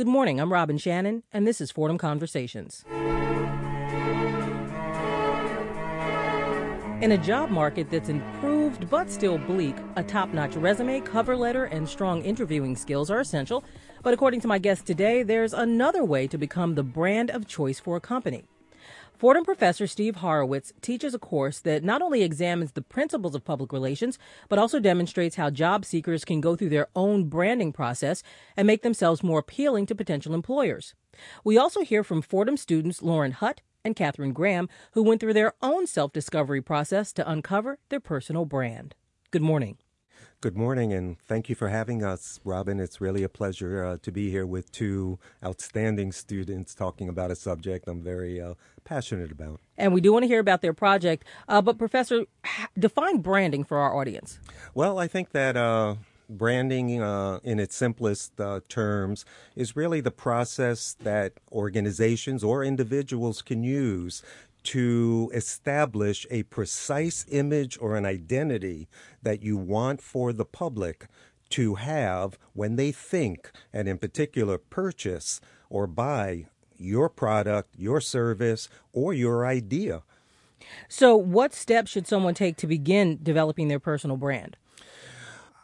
Good morning. I'm Robin Shannon, and this is Fordham Conversations. In a job market that's improved but still bleak, a top notch resume, cover letter, and strong interviewing skills are essential. But according to my guest today, there's another way to become the brand of choice for a company. Fordham professor Steve Horowitz teaches a course that not only examines the principles of public relations, but also demonstrates how job seekers can go through their own branding process and make themselves more appealing to potential employers. We also hear from Fordham students Lauren Hutt and Catherine Graham, who went through their own self discovery process to uncover their personal brand. Good morning. Good morning, and thank you for having us, Robin. It's really a pleasure uh, to be here with two outstanding students talking about a subject I'm very uh, passionate about. And we do want to hear about their project. Uh, but, Professor, define branding for our audience. Well, I think that uh, branding, uh, in its simplest uh, terms, is really the process that organizations or individuals can use to establish a precise image or an identity that you want for the public to have when they think and, in particular, purchase or buy your product, your service, or your idea. So, what steps should someone take to begin developing their personal brand?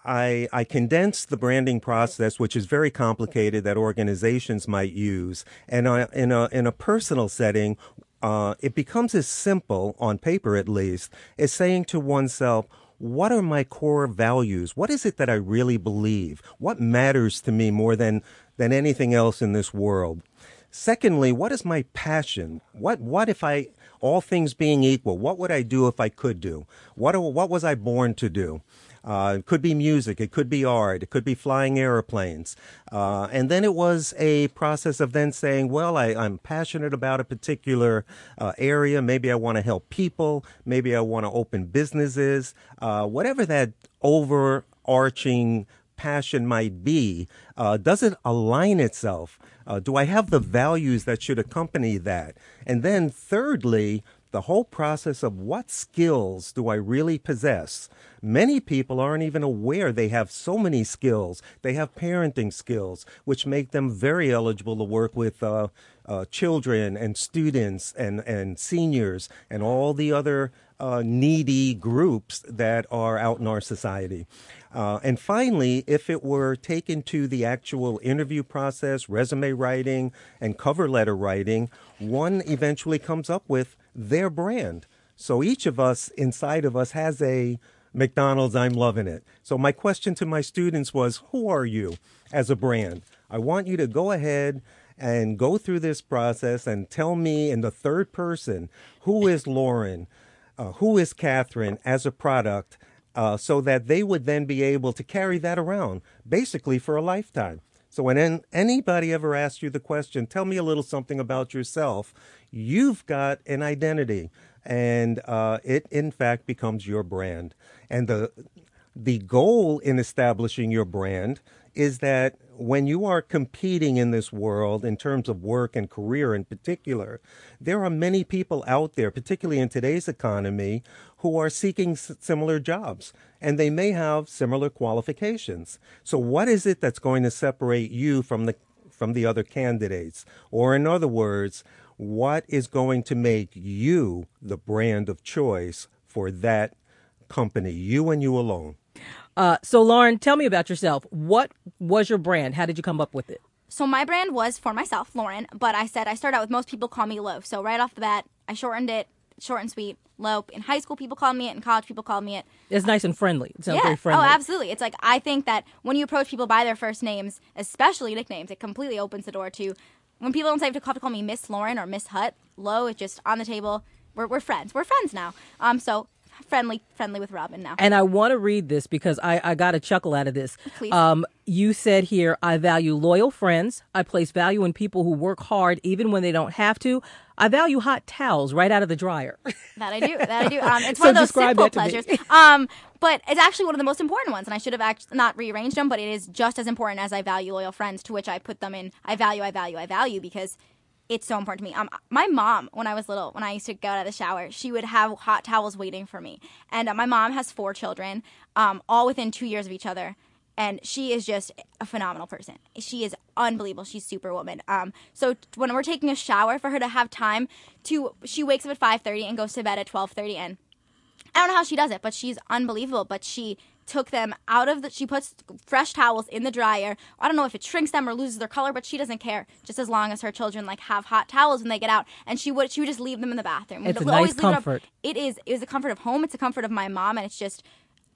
I, I condensed the branding process, which is very complicated, that organizations might use. And uh, in, a, in a personal setting, uh, it becomes as simple, on paper at least, as saying to oneself, what are my core values? What is it that I really believe? What matters to me more than, than anything else in this world? Secondly, what is my passion? What, what if I, all things being equal, what would I do if I could do? What, what was I born to do? Uh, it could be music, it could be art, it could be flying airplanes. Uh, and then it was a process of then saying, well, I, am passionate about a particular uh, area. Maybe I want to help people. Maybe I want to open businesses. Uh, whatever that overarching passion might be, uh, does it align itself? Uh, do I have the values that should accompany that? And then thirdly, the whole process of what skills do I really possess? Many people aren't even aware they have so many skills. They have parenting skills, which make them very eligible to work with uh, uh, children and students and, and seniors and all the other uh, needy groups that are out in our society. Uh, and finally, if it were taken to the actual interview process, resume writing, and cover letter writing, one eventually comes up with their brand. So each of us inside of us has a McDonald's, I'm loving it. So my question to my students was, who are you as a brand? I want you to go ahead and go through this process and tell me in the third person, who is Lauren? Uh, who is Catherine as a product? Uh, so that they would then be able to carry that around basically for a lifetime. So when anybody ever asks you the question, tell me a little something about yourself, you've got an identity, and uh, it in fact becomes your brand. And the the goal in establishing your brand is that when you are competing in this world in terms of work and career in particular, there are many people out there, particularly in today's economy, who are seeking s- similar jobs and they may have similar qualifications. So what is it that's going to separate you from the from the other candidates? Or in other words, what is going to make you the brand of choice for that company, you and you alone? Uh, so, Lauren, tell me about yourself. What was your brand? How did you come up with it? So, my brand was for myself, Lauren, but I said I started out with most people call me Loaf. So, right off the bat, I shortened it, short and sweet, Lope. In high school, people called me it. In college, people called me it. It's nice and friendly. It sounds yeah. very friendly. Oh, absolutely. It's like I think that when you approach people by their first names, especially nicknames, it completely opens the door to when people don't say I have to call me Miss Lauren or Miss Hutt. Low is just on the table. We're, we're friends. We're friends now. Um, so friendly friendly with Robin now. And I want to read this because I, I got a chuckle out of this. Please. Um, you said here, I value loyal friends. I place value in people who work hard even when they don't have to. I value hot towels right out of the dryer. That I do. That I do. Um, it's So one of those simple that to me. pleasures. Um, but it's actually one of the most important ones, and I should have act- not rearranged them. But it is just as important as I value loyal friends, to which I put them in. I value, I value, I value because it's so important to me. Um, my mom, when I was little, when I used to go out of the shower, she would have hot towels waiting for me. And uh, my mom has four children, um, all within two years of each other. and she is just a phenomenal person. She is unbelievable. She's superwoman. Um, so when we're taking a shower, for her to have time to, she wakes up at five thirty and goes to bed at twelve thirty, and I don't know how she does it, but she's unbelievable. But she took them out of the, she puts fresh towels in the dryer. I don't know if it shrinks them or loses their color, but she doesn't care. Just as long as her children like have hot towels when they get out, and she would she would just leave them in the bathroom. It's a always nice leave it comfort. It is. It is a comfort of home. It's a comfort of my mom, and it's just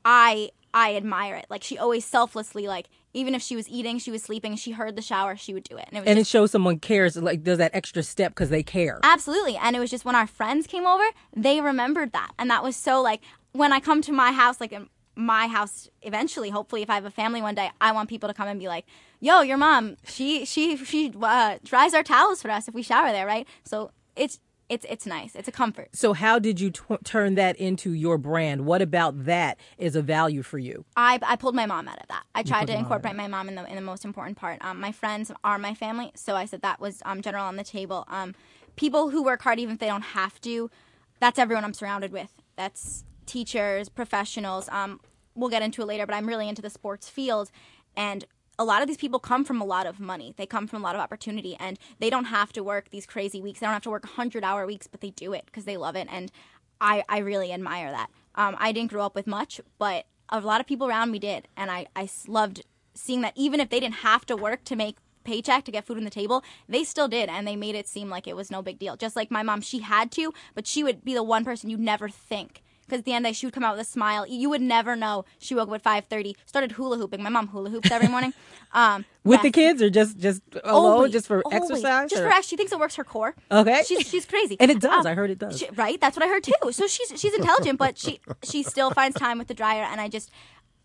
I I admire it. Like she always selflessly like even if she was eating, she was sleeping, she heard the shower, she would do it, and it was And it shows someone cares, like does that extra step because they care. absolutely. And it was just when our friends came over, they remembered that, and that was so like when I come to my house, like my house eventually, hopefully, if I have a family one day, I want people to come and be like, "Yo, your mom, she she she uh, dries our towels for us if we shower there, right?" So it's it's it's nice. It's a comfort. So how did you tw- turn that into your brand? What about that is a value for you? I, I pulled my mom out of that. I tried to your mom out of incorporate my mom in the in the most important part. Um, my friends are my family, so I said that was um, general on the table. Um, people who work hard, even if they don't have to, that's everyone I'm surrounded with. That's teachers, professionals. Um, we'll get into it later, but I'm really into the sports field, and a lot of these people come from a lot of money. They come from a lot of opportunity, and they don't have to work these crazy weeks. They don't have to work 100 hour weeks, but they do it because they love it, and I, I really admire that. Um, I didn't grow up with much, but a lot of people around me did, and I, I loved seeing that even if they didn't have to work to make paycheck to get food on the table, they still did, and they made it seem like it was no big deal. Just like my mom, she had to, but she would be the one person you'd never think. Because at the end of the day, she would come out with a smile. You would never know. She woke up at five thirty, started hula hooping. My mom hula hoops every morning. Um, With the kids or just just alone, Always, just for always. exercise? Just or- for ex- she thinks it works her core. Okay. she's she's crazy, And it does. Um, I heard it does. she- right? That's what I heard too. So she's she's intelligent, but she she still finds time with the dryer, and I just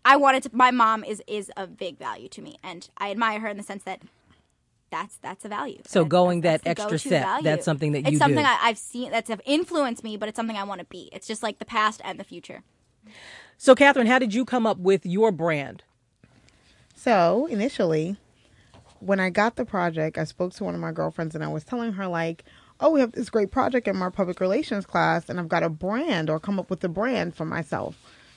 I wanted to. My mom is is a big value to me, and I admire her in the sense that. That's that's a value. So That- going that's that extra step, value. that's something that you It's something do. I, I've seen that's have influenced me, but it's something I want to be. It's just like the past and the future. So, Catherine, how did you come up with your brand? So initially, when I got the project, I spoke to one of my girlfriends and I was telling her like, "Oh, we have this great project in my public relations class, and I've got a brand or come up with a brand for myself."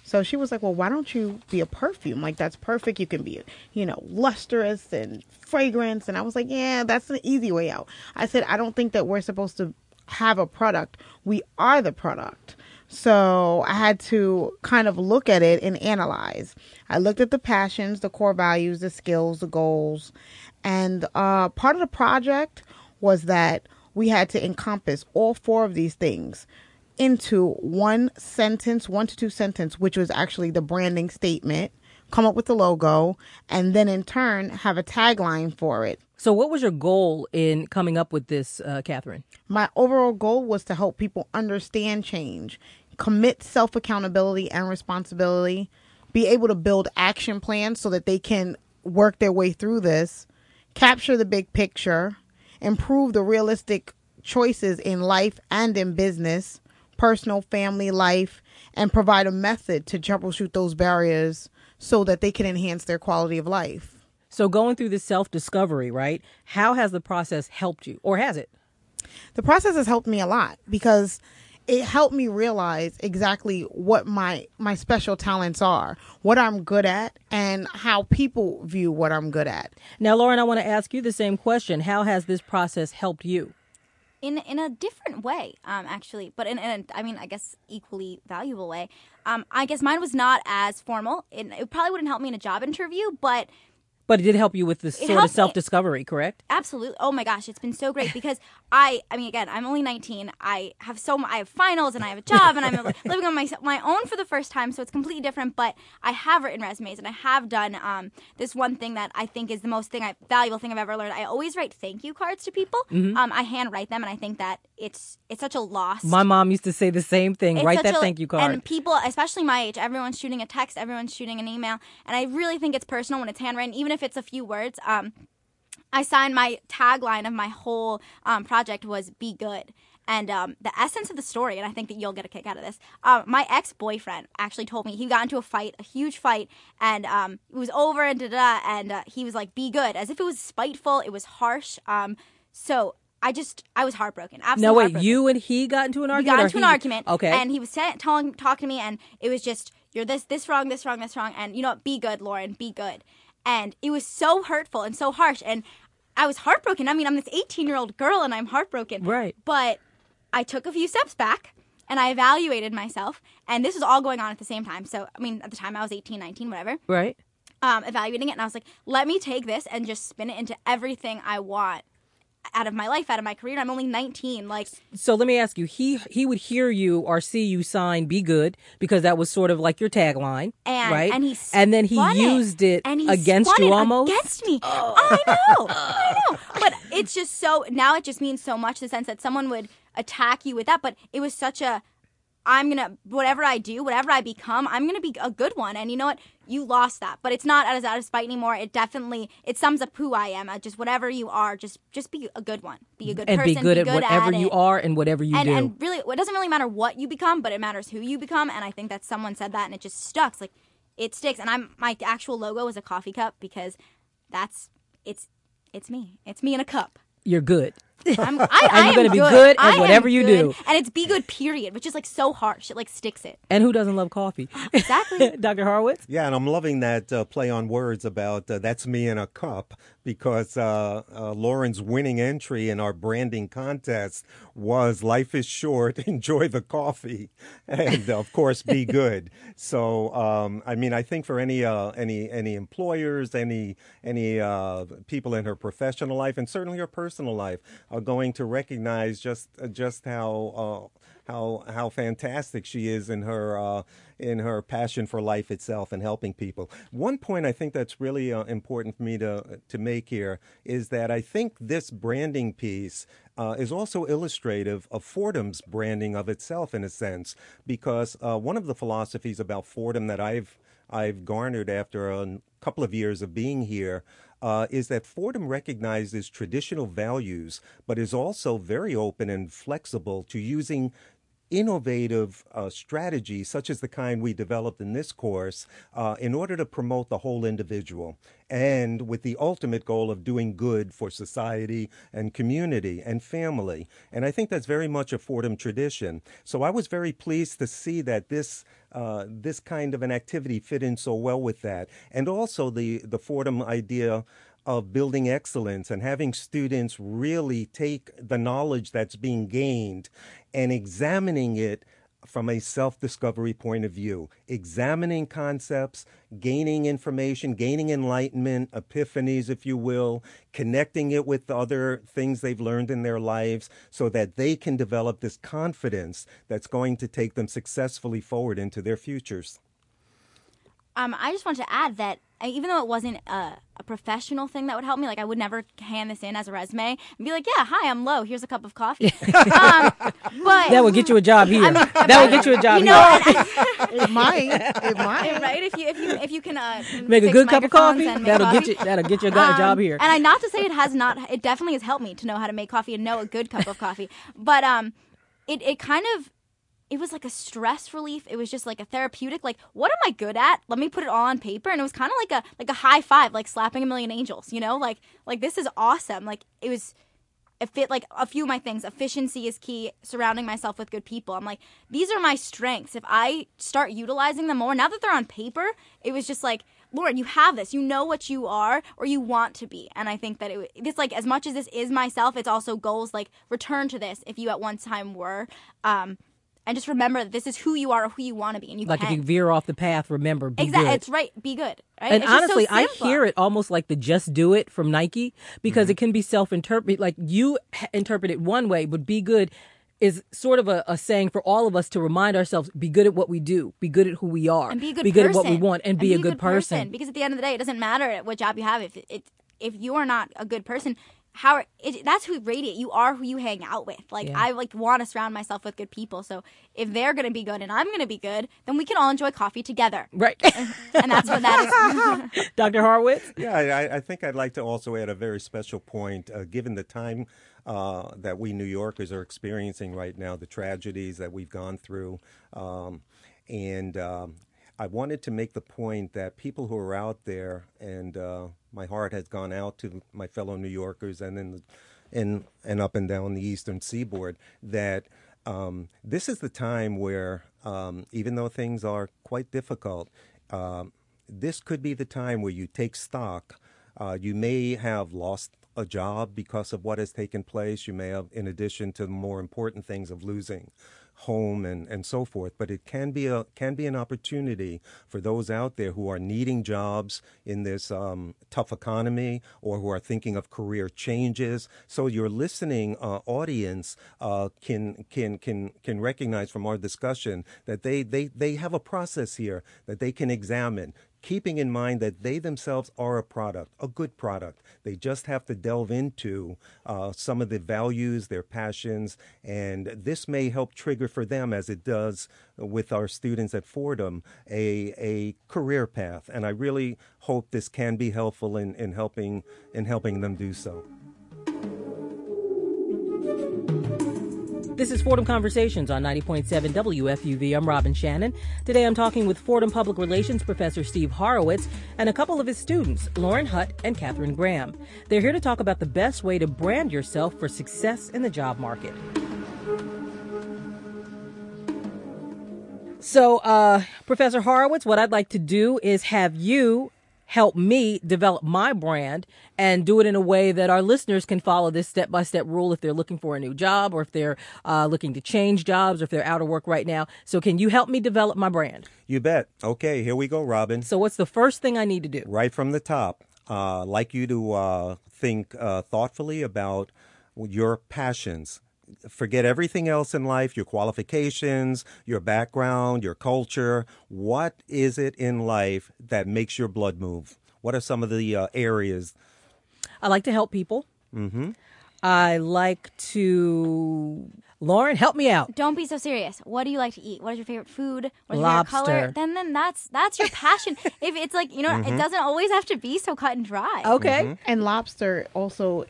So she was like, "Well, why don't you be a perfume? Like that's perfect. You can be, you know, lustrous and fragrance." And I was like, "Yeah, that's an easy way out." I said, "I don't think that we're supposed to have a product. We are the product." So I had to kind of look at it and analyze. I looked at the passions, the core values, the skills, the goals. And uh, part of the project was that we had to encompass all four of these things into one sentence, one to two sentence, which was actually the branding statement, come up with the logo, and then in turn have a tagline for it. So, what was your goal in coming up with this, uh, Catherine? My overall goal was to help people understand change, commit self accountability and responsibility, be able to build action plans so that they can work their way through this, capture the big picture, improve the realistic choices in life and in business, personal, family life, and provide a method to troubleshoot those barriers so that they can enhance their quality of life. So, going through this self discovery, right? How has the process helped you, or has it? the process has helped me a lot because it helped me realize exactly what my my special talents are, what I'm good at, and how people view what I'm good at. Now, Lauren, I want to ask you the same question. How has this process helped you? In in a different way, um, actually, but in, in a, I mean, I guess equally valuable way. Um, I guess mine was not as formal. It, it probably wouldn't help me in a job interview, but But it did help you with this sort of self discovery, correct? absolutely. Oh my gosh, it's been so great because I, I mean, again, I'm only 19. I have so, m- I have finals and I have a job and I'm living on my my own for the first time, so it's completely different. But I have written resumes and I have done um, this one thing that I think is the most thing I, valuable thing I've ever learned. I always write thank you cards to people. Mm-hmm. Um, I handwrite them, and I think that it's it's such a loss. My mom used to say the same thing. It's Write that a- thank you card. And people, especially my age, everyone's shooting a text, everyone's shooting an email, and I really think it's personal when it's handwritten, even if it's a few words. Um, I signed my tagline of my whole um, project was "Be good." And um, the essence of the story, and I think that you'll get a kick out of this. Um, my ex boyfriend actually told me he got into a fight, a huge fight, and um, it was over and da da. And uh, he was like, "Be good," as if it was spiteful. It was harsh. Um, so I just, I was heartbroken. Absolutely. now, wait, you and he got into an we argument? got into an he- argument. Okay. And he was saying, telling, talking to me, and it was just, you're this, this wrong, this wrong, this wrong, and you know, what? be good, Lauren, be good. And it was so hurtful and so harsh, and I was heartbroken. I mean, I'm this 18 year old girl, and I'm heartbroken. Right. But I took a few steps back and I evaluated myself, and this was all going on at the same time. So, I mean, at the time I was 18, 19, whatever Right. um, evaluating it, and I was like, let me take this and just spin it into everything I want out of my life, out of my career. I'm only 19. Like, So let me ask you, he he would hear you or see you sign "Be Good" because that was sort of like your tagline, and right? and he and then he spun used it, and he against spun you it almost. against me. Oh. I know, I know. But it's just so now it just means so much. The sense that someone would attack you with that, but it was such a. I'm gonna whatever I do, whatever I become, I'm gonna be a good one. And you know what? You lost that, but it's not as out of spite anymore. It definitely it sums up who I am. Uh, Just whatever you are, just just be a good one. Be a good and person. be good at whatever it you are and whatever you and, do. and really it doesn't really matter what you become but it matters who you become and i think that someone said that and it just stuck It's like it sticks and i'm my actual logo is a coffee cup because that's it's it's me it's me in a cup You're good. I'm, I, I you're am gonna be good. good at I whatever you good. do. and it's be good period which is like so harsh it like sticks it And who doesn't love coffee? exactly Dr. Horowitz? Yeah, and I'm loving that uh, play on words about uh, that's me in a cup because uh, uh, Lauren's winning entry in our branding contest was life is short, enjoy the coffee, and of course be good. So, um, I mean, I think for any uh, any any employers, any any uh, people in her professional life, and certainly her personal life, are going to recognize just uh, just how. How how fantastic she is in her uh, in her passion for life itself and helping people. One point I think that's really uh, important for me to to make here is that I think this branding piece uh, is also illustrative of Fordham's branding of itself in a sense, because uh, one of the philosophies about Fordham that I've I've garnered after a couple of years of being here uh, is that Fordham recognizes traditional values, but is also very open and flexible to using innovative uh, strategies, such as the kind we developed in this course, uh, in order to promote the whole individual and with the ultimate goal of doing good for society and community and family. And I think that's very much a Fordham tradition. So I was very pleased to see that this. Uh, this kind of an activity fit in so well with that, and also the the Fordham idea of building excellence and having students really take the knowledge that's being gained and examining it from a self discovery point of view, examining concepts, gaining information, gaining enlightenment, epiphanies, if you will, connecting it with other things they've learned in their lives so that they can develop this confidence that's going to take them successfully forward into their futures. Um, I just want to add that uh, even though it wasn't a, a professional thing that would help me, like I would never hand this in as a resume and be like, "Yeah, hi, I'm Low. Here's a cup of coffee." um, but That would get you a job here. that would get you a job you here. know, and- It might. It might. right? If you if you if you can uh, Make a good cup of coffee. and That'll coffee. get you. That'll get you a go- job Um, here. And I not to say it has not. It definitely has helped me to know how to make coffee and know a good cup of coffee. But um, it it kind of it was like a stress relief. It was just like a therapeutic. Like, what am I good at? Let me put it all on paper. And it was kind of like a like a high five, like slapping a million angels. You know, like like this is awesome. Like it was. It fit like a few of my things. Efficiency is key. Surrounding myself with good people. I'm like, these are my strengths. If I start utilizing them more, now that they're on paper, it was just like, Lauren, you have this. You know what you are or you want to be. And I think that it this like as much as this is myself, it's also goals like return to this if you at one time were. Um, and just remember that this is who you are or who you want to be, and you like if you veer off the path, remember be exactly, good. it's right. Be good, right? And It's just so honestly, I hear it almost like the "just do it" from Nike because Mm-hmm. it can be self-interpreted. Like you interpret it one way, but "be good" is sort of a, a saying for all of us to remind ourselves: be good at what we do, be good at who we are, and be a good be good person. at what we want, and, be, a good, person. Because at the end of the day, it doesn't matter what job you have if it, if you are not a good person. How it, that's who you radiate. You are who you hang out with. Like Yeah. I like want to surround myself with good people. So if they're gonna be good and I'm gonna be good, then we can all enjoy coffee together. Right, And that's what that is. Dr. Horowitz. Yeah, I, I think I'd like to also add a very special point, uh, given the time uh, that we New Yorkers are experiencing right now, the tragedies that we've gone through, um, and um, I wanted to make the point that people who are out there, and uh, my heart has gone out to my fellow New Yorkers and in, the, in and up and down the Eastern Seaboard, that um, this is the time where, um, even though things are quite difficult, um, this could be the time where you take stock. Uh, you may have lost a job because of what has taken place. You may have, in addition to the more important things of losing home and, and so forth. But it can be a can be an opportunity for those out there who are needing jobs in this um, tough economy or who are thinking of career changes. So your listening uh, audience uh, can can can can recognize from our discussion that they, they they have a process here that they can examine keeping in mind that they themselves are a product, a good product. They just have to delve into uh, some of the values, their passions, and this may help trigger for them, as it does with our students at Fordham, a, a career path. And I really hope this can be helpful in, in helping in helping them do so. This is Fordham Conversations on 90.7 WFUV. I'm Robin Shannon. Today I'm talking with Fordham Public Relations Professor Steve Horowitz and a couple of his students, Lauren Hutt and Catherine Graham. They're here to talk about the best way to brand yourself for success in the job market. So, uh, Professor Horowitz, what I'd like to do is have you help me develop my brand and do it in a way that our listeners can follow this step by step rule if they're looking for a new job or if they're uh, looking to change jobs or if they're out of work right now. So, can you help me develop my brand? You bet. Okay, here we go, Robin. So, what's the first thing I need to do? Right from the top, uh, like you to uh, think uh, thoughtfully about your passions forget everything else in life your qualifications, your background, your culture. What is it in life that makes your blood move? What are some of the uh, areas? I like to help people. Mm-hmm. I like to. Lauren, help me out. Don't be so serious. What do you like to eat? What is your favorite food? What is Lobster. your favorite color? Then, then that's that's your passion. if it's like you know, Mm-hmm. it doesn't always have to be so cut and dry. Okay. And lobster also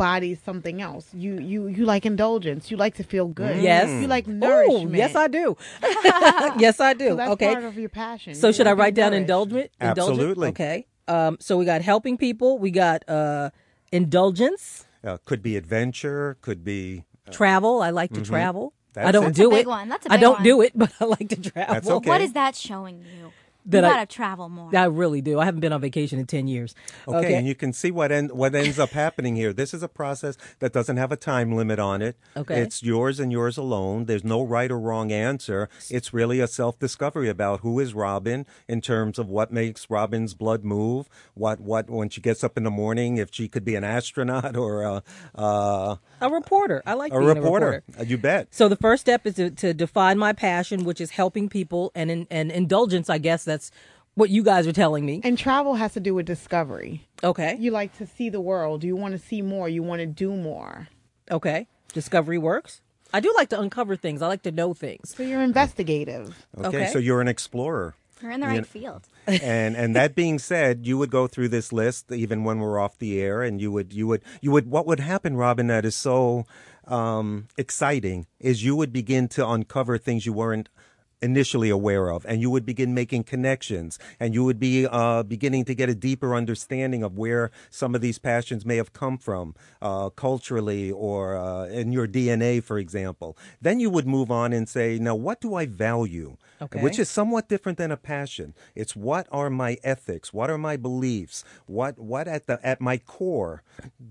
embodies something else. You you you like indulgence. You like to feel good. Yes. You like nourishment. yes, I do. yes, I do. So that's okay. part of your passion. So You should I write down nourished. indulgent? Indulgent? Absolutely. Okay. Um, so we got helping people. We got uh, indulgence, Uh, could be adventure, could be. travel. I like to travel. I don't it. That's do a big it. one. That's a I big I don't one. do it, but I like to travel. That's okay. What is that showing you? That you I- gotta travel more. I really do. I haven't been on vacation in ten years. Okay, and you can see what end, what ends up happening here. This is a process that doesn't have a time limit on it. Okay. It's yours and yours alone. There's no right or wrong answer. It's really a self-discovery about who is Robin in terms of what makes Robin's blood move. What what when she gets up in the morning, if she could be an astronaut or a uh, a reporter. I like a being reporter. a reporter. You bet. So the first step is to, to define my passion, which is helping people, and in, and indulgence. I guess that's what you guys are telling me. And travel has to do with discovery. Okay. You like to see the world. You want to see more. You want to do more. Okay. Discovery works. I do like to uncover things. I like to know things. So you're investigative. Okay, Okay. so you're an explorer. You're in the right field. and and that being said, you would go through this list even when we're off the air, and you would you would you would what would happen, Robin? That is so um, exciting is you would begin to uncover things you weren't initially aware of and you would begin making connections and you would be uh, beginning to get a deeper understanding of where some of these passions may have come from uh, culturally or uh, in your dna for example then you would move on and say now what do i value Okay. which is somewhat different than a passion it's what are my ethics what are my beliefs what what at the at my core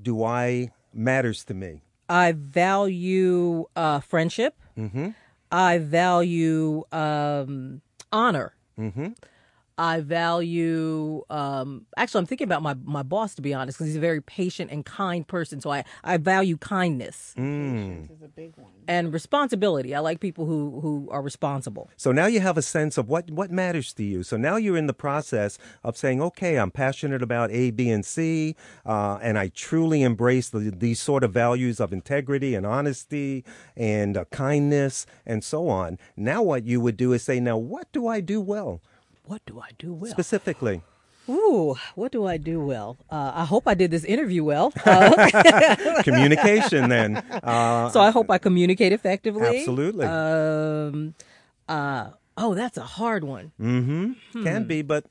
do i matters to me I value uh, friendship. mm-hmm. I value um, honor. Mm-hmm. I value. Um, actually, I'm thinking about my, my boss to be honest, because he's a very patient and kind person. So I, I value kindness Mm. This is a big one. and responsibility. I like people who, who are responsible. So now you have a sense of what, what matters to you. So now you're in the process of saying, okay, I'm passionate about A, B, and C, uh, and I truly embrace the, these sort of values of integrity and honesty and uh, kindness and so on. Now what you would do is say, now what do I do well What do I do well? specifically? Ooh, what do I do well? Uh, I hope I did this interview well. Uh, Communication then. Uh, so I hope I communicate effectively. Absolutely. Um, uh, oh, that's a hard one. Mm-hmm. Can be, but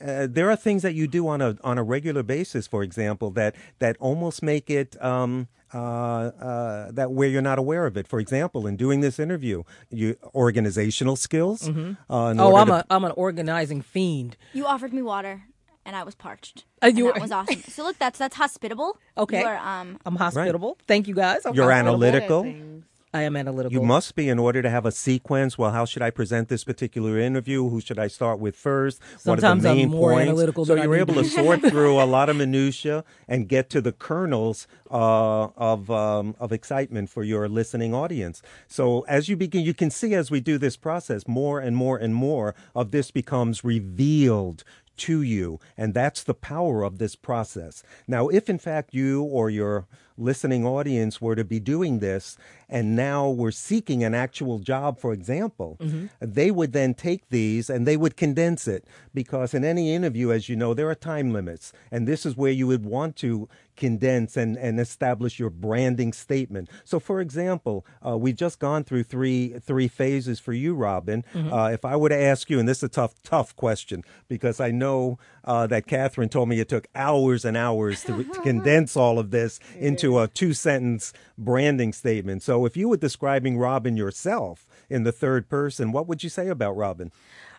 uh, there are things that you do on a on a regular basis, for example, that that almost make it. Um, uh, uh, that where you're not aware of it. For example, in doing this interview, you organizational skills. Uh, Oh, I'm to- a I'm an organizing fiend. You offered me water, and I was parched. Uh, And you that was awesome. So look, that's that's hospitable. Okay. You are, um, I'm hospitable. Thank you guys. I'm You're hospitable. analytical. I am analytical. You must be in order to have a sequence. Well, how should I present this particular interview? Who should I start with first? Sometimes what are I'm the main more points? analytical so you're able to to sort through a lot of minutia and get to the kernels uh, of um, of excitement for your listening audience. So as you begin, you can see as we do this process, more and more and more of this becomes revealed to you. And that's the power of this process. Now, if in fact you or your listening audience were to be doing this and now we're seeking an actual job, for example, they would then take these and they would condense it because in any interview, as you know, there are time limits. And this is where you would want to condense and, and establish your branding statement. So, for example, uh, we've just gone through three three phases for you, Robin. Uh, if I were to ask you, and this is a tough tough question because I know uh, that Catherine told me it took hours and hours to, to condense all of this into a two sentence branding statement. So, if you were describing Robin yourself in the third person, what would you say about Robin?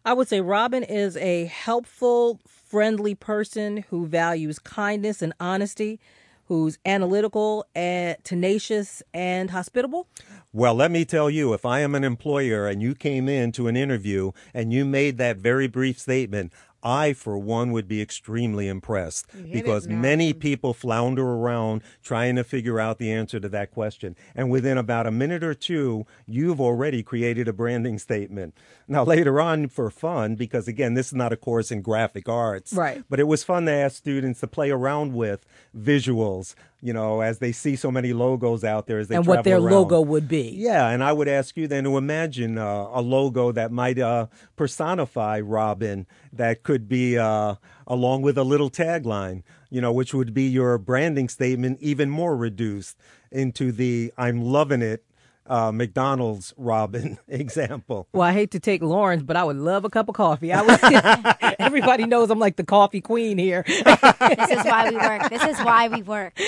I would say Robin is a helpful, friendly person who values kindness and honesty, who's analytical and tenacious and hospitable. Well, let me tell you, if I am an employer and you came in to an interview and you made that very brief statement, I, for one, would be extremely impressed because many people flounder around trying to figure out the answer to that question. And within about a minute or two, you've already created a branding statement. Now, later on, for fun, because again, this is not a course in graphic arts, Right. but it was fun to ask students to play around with visuals, you know, as they see so many logos out there as they and what their around. logo would be. Yeah, and I would ask you then to imagine uh, a logo that might uh, personify Robin, that could be uh, along with a little tagline, you know, which would be your branding statement even more reduced into the I'm loving it uh, McDonald's Robin example. Well, I hate to take Lauren's, but I would love a cup of coffee. I would, everybody knows I'm like the coffee queen here. this is why we work. This is why we work.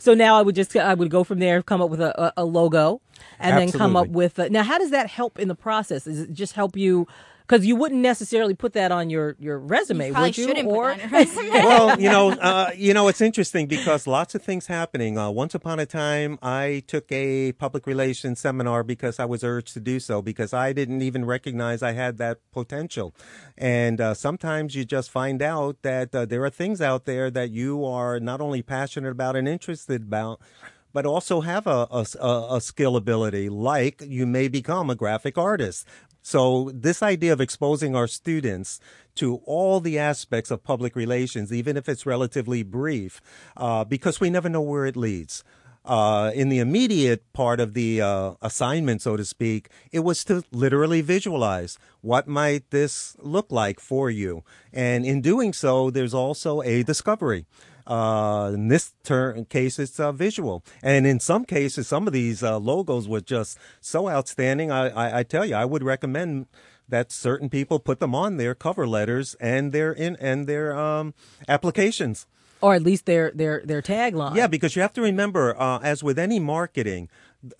So now I would just I would go from there, come up with a, a, a logo, and then come up with. A, now, how does that help in the process? Does it just help you? Because you wouldn't necessarily put that on your your resume, Probably would you? shouldn't or put it on your well, you know, uh, you know, it's interesting because lots of things happening. Uh, once upon a time, I took a public relations seminar because I was urged to do so because I didn't even recognize I had that potential. And uh, sometimes you just find out that uh, there are things out there that you are not only passionate about and interested about. But also have a, a, a- a skill ability, like you may become a graphic artist. So this idea of exposing our students to all the aspects of public relations, even if it's relatively brief, uh, because we never know where it leads. Uh, in the immediate part of the uh, assignment, so to speak, it was to literally visualize what might this look like for you, and in doing so, there's also a discovery. Uh, in this ter- case, it's uh, visual, and in some cases, some of these uh, logos were just so outstanding. I, I, I tell you, I would recommend that certain people put them on their cover letters and their in and their um, applications. or at least their their their tagline. Yeah, because you have to remember, uh, as with any marketing,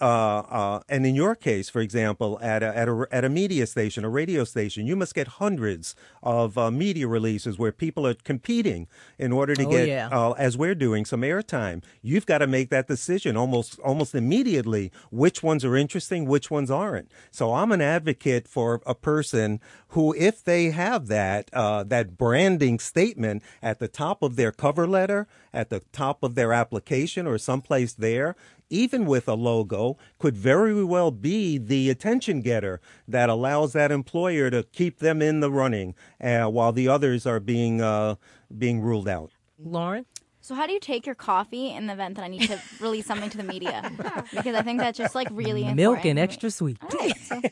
uh, uh, and in your case, for example, at a, at a at a media station, a radio station, you must get hundreds of uh, media releases where people are competing in order to Oh, get, yeah. uh, as we're doing, some airtime. You've got to make that decision almost almost immediately. Which ones are interesting, which ones aren't. So I'm an advocate for a person who, if they have that uh, that branding statement at the top of their cover letter, at the top of their application, or someplace there, even with a logo, could very well be the attention getter that allows that employer to keep them in the running uh, while the others are being uh, being ruled out. Lauren. So how do you take your coffee in the event that I need to release something to the media? Because I think that's just like really important Milk and extra sweet. All right, so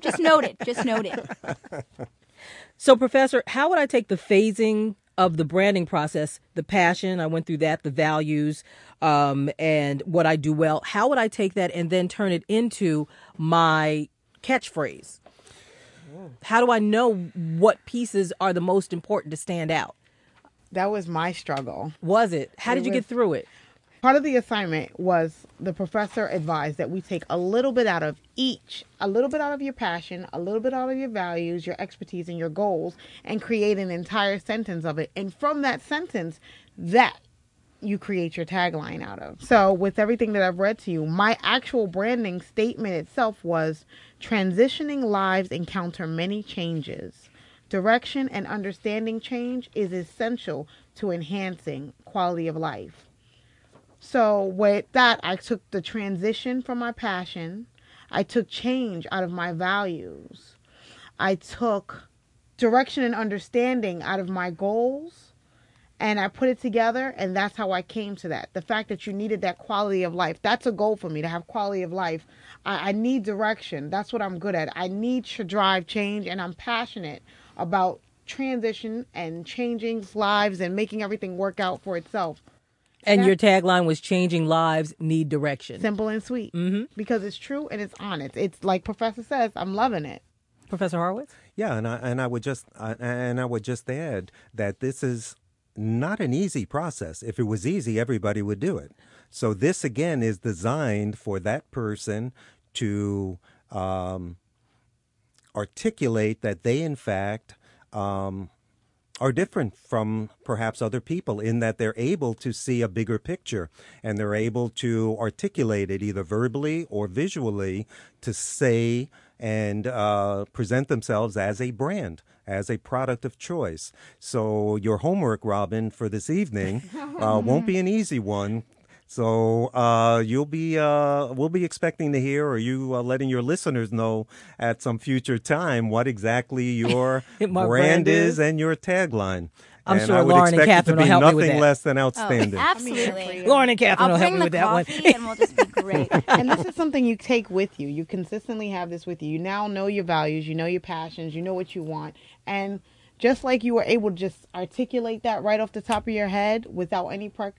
just note it. Just note it. So, Professor, how would I take the phasing of the branding process, the passion, I went through that, the values, um, and what I do well? How would I take that and then turn it into my catchphrase? How do I know what pieces are the most important to stand out? That was my struggle. Was it? How did you was- get through it? Part of the assignment was the professor advised that we take a little bit out of each, a little bit out of your passion, a little bit out of your values, your expertise, and your goals, and create an entire sentence of it. And from that sentence, that you create your tagline out of. So, with everything that I've read to you, my actual branding statement itself was transitioning lives encounter many changes. Direction and understanding change is essential to enhancing quality of life. So with that, I took the transition from my passion. I took change out of my values. I took direction and understanding out of my goals. And I put it together, and that's how I came to that. The fact that you needed that quality of life. That's a goal for me to have quality of life. I, I need direction. That's what I'm good at. I need to drive change, and I'm passionate about transition and changing lives and making everything work out for itself. And That- your tagline was changing lives need direction. simple and sweet mm-hmm. because it's true and it's honest. It's like Professor says, I'm loving it. Professor Horowitz? Yeah, and I and I would just uh, and I would just add that this is not an easy process. If it was easy, everybody would do it. So this again is designed for that person to um, articulate that they, in fact, um, are different from perhaps other people in that they're able to see a bigger picture and they're able to articulate it either verbally or visually to say and uh, present themselves as a brand, as a product of choice. So, your homework, Robin, for this evening uh, won't be an easy one. So uh, you'll be uh, we'll be expecting to hear, or you uh, letting your listeners know at some future time what exactly your brand, brand is is. and your tagline. I'm and sure I would Lauren and expect it Catherine to will be help me with nothing that. less than Oh, outstanding. absolutely. Lauren and Catherine I'll will help bring me the with that one. coffee and we'll just be great. and this is something you take with you. You consistently have this with you. You now know your values, you know your passions, you know what you want. And just like you were able to just articulate that right off the top of your head without any pre-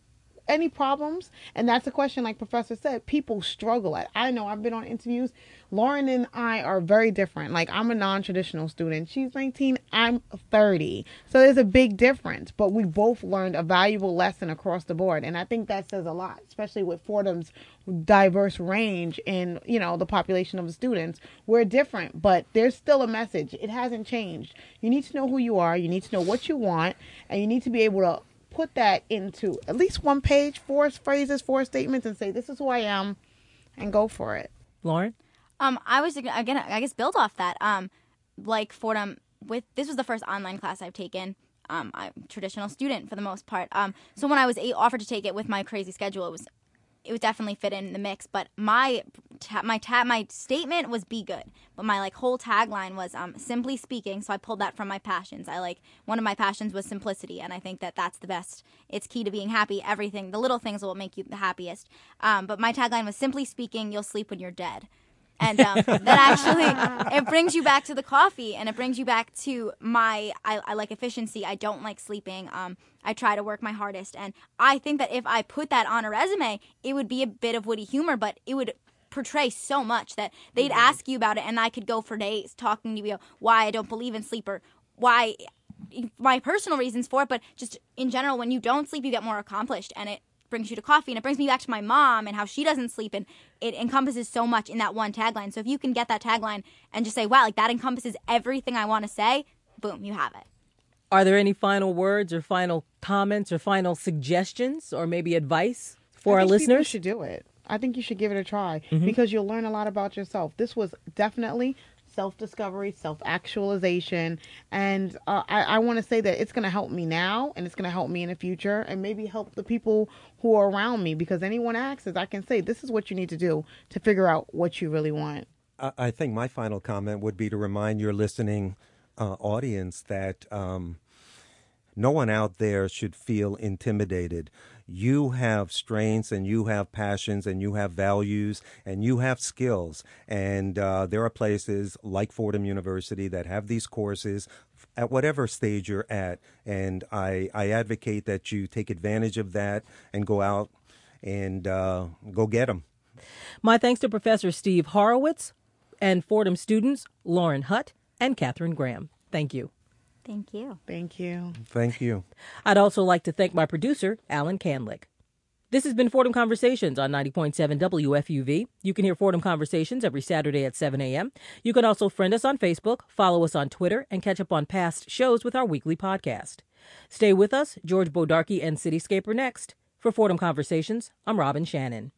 any problems. And that's a question like professor said people struggle at. I know i've been on interviews. Lauren and i are very different. Like i'm a non-traditional student. She's 19 i'm 30 so there's a big difference. But we both learned a valuable lesson across the board. And i think that says a lot especially with fordham's diverse range in you know the population of the students. We're different but there's still a message. It hasn't changed. You need to know who you are. You need to know what you want. And you need to be able to put that into at least one page, four phrases, four statements, and say, "This is who I am," and go for it. Lauren? Um, I was again, I guess, build off that. Um, like Fordham, with this was the first online class I've taken. Um, I'm a traditional student for the most part. Um, so when I was a- offered to take it with my crazy schedule, it was it would definitely fit in the mix. But my ta- my ta- my statement was "be good," but my like whole tagline was um, "simply speaking." So I pulled that from my passions. I like one of my passions was simplicity, and I think that that's the best. It's key to being happy. Everything, the little things will make you the happiest. Um, but my tagline was "simply speaking, you'll sleep when you're dead." And um, that actually it brings you back to the coffee and it brings you back to my I, I like efficiency. I don't like sleeping. Um, i try to work my hardest. And i think that if i put that on a resume it would be a bit of witty humor but it would portray so much that they'd ask you about it and i could go for days talking to you why i don't believe in sleep or why my personal reasons for it but just in general when you don't sleep you get more accomplished and it brings you to coffee and it brings me back to my mom and how she doesn't sleep and it encompasses so much in that one tagline so if you can get that tagline and just say wow like that encompasses everything i want to say boom you have it Are there any final words or final comments or final suggestions or maybe advice for I our think people listeners? should do it. I think you should give it a try mm-hmm. because you'll learn a lot about yourself. This was definitely self discovery, self actualization, and uh, I, I want to say that it's going to help me now, and it's going to help me in the future, and maybe help the people who are around me. Because anyone asks, I can say this is what you need to do to figure out what you really want. I I think my final comment would be to remind your listening uh, audience that um, no one out there should feel intimidated. You have strengths and you have passions and you have values and you have skills. And uh, there are places like Fordham University that have these courses at whatever stage you're at. And I, I advocate that you take advantage of that and go out and uh, go get them. My thanks to Professor Steve Horowitz and Fordham students Lauren Hutt and Katherine Graham. Thank you. Thank you. Thank you. Thank you. I'd also like to thank my producer, Alan Canlick. This has been Fordham Conversations on 90.7 WFUV. You can hear Fordham Conversations every Saturday at 7 a.m. You can also friend us on Facebook, follow us on Twitter, and catch up on past shows with our weekly podcast. Stay with us. George Bodarky and Cityscape are next. For Fordham Conversations, I'm Robin Shannon.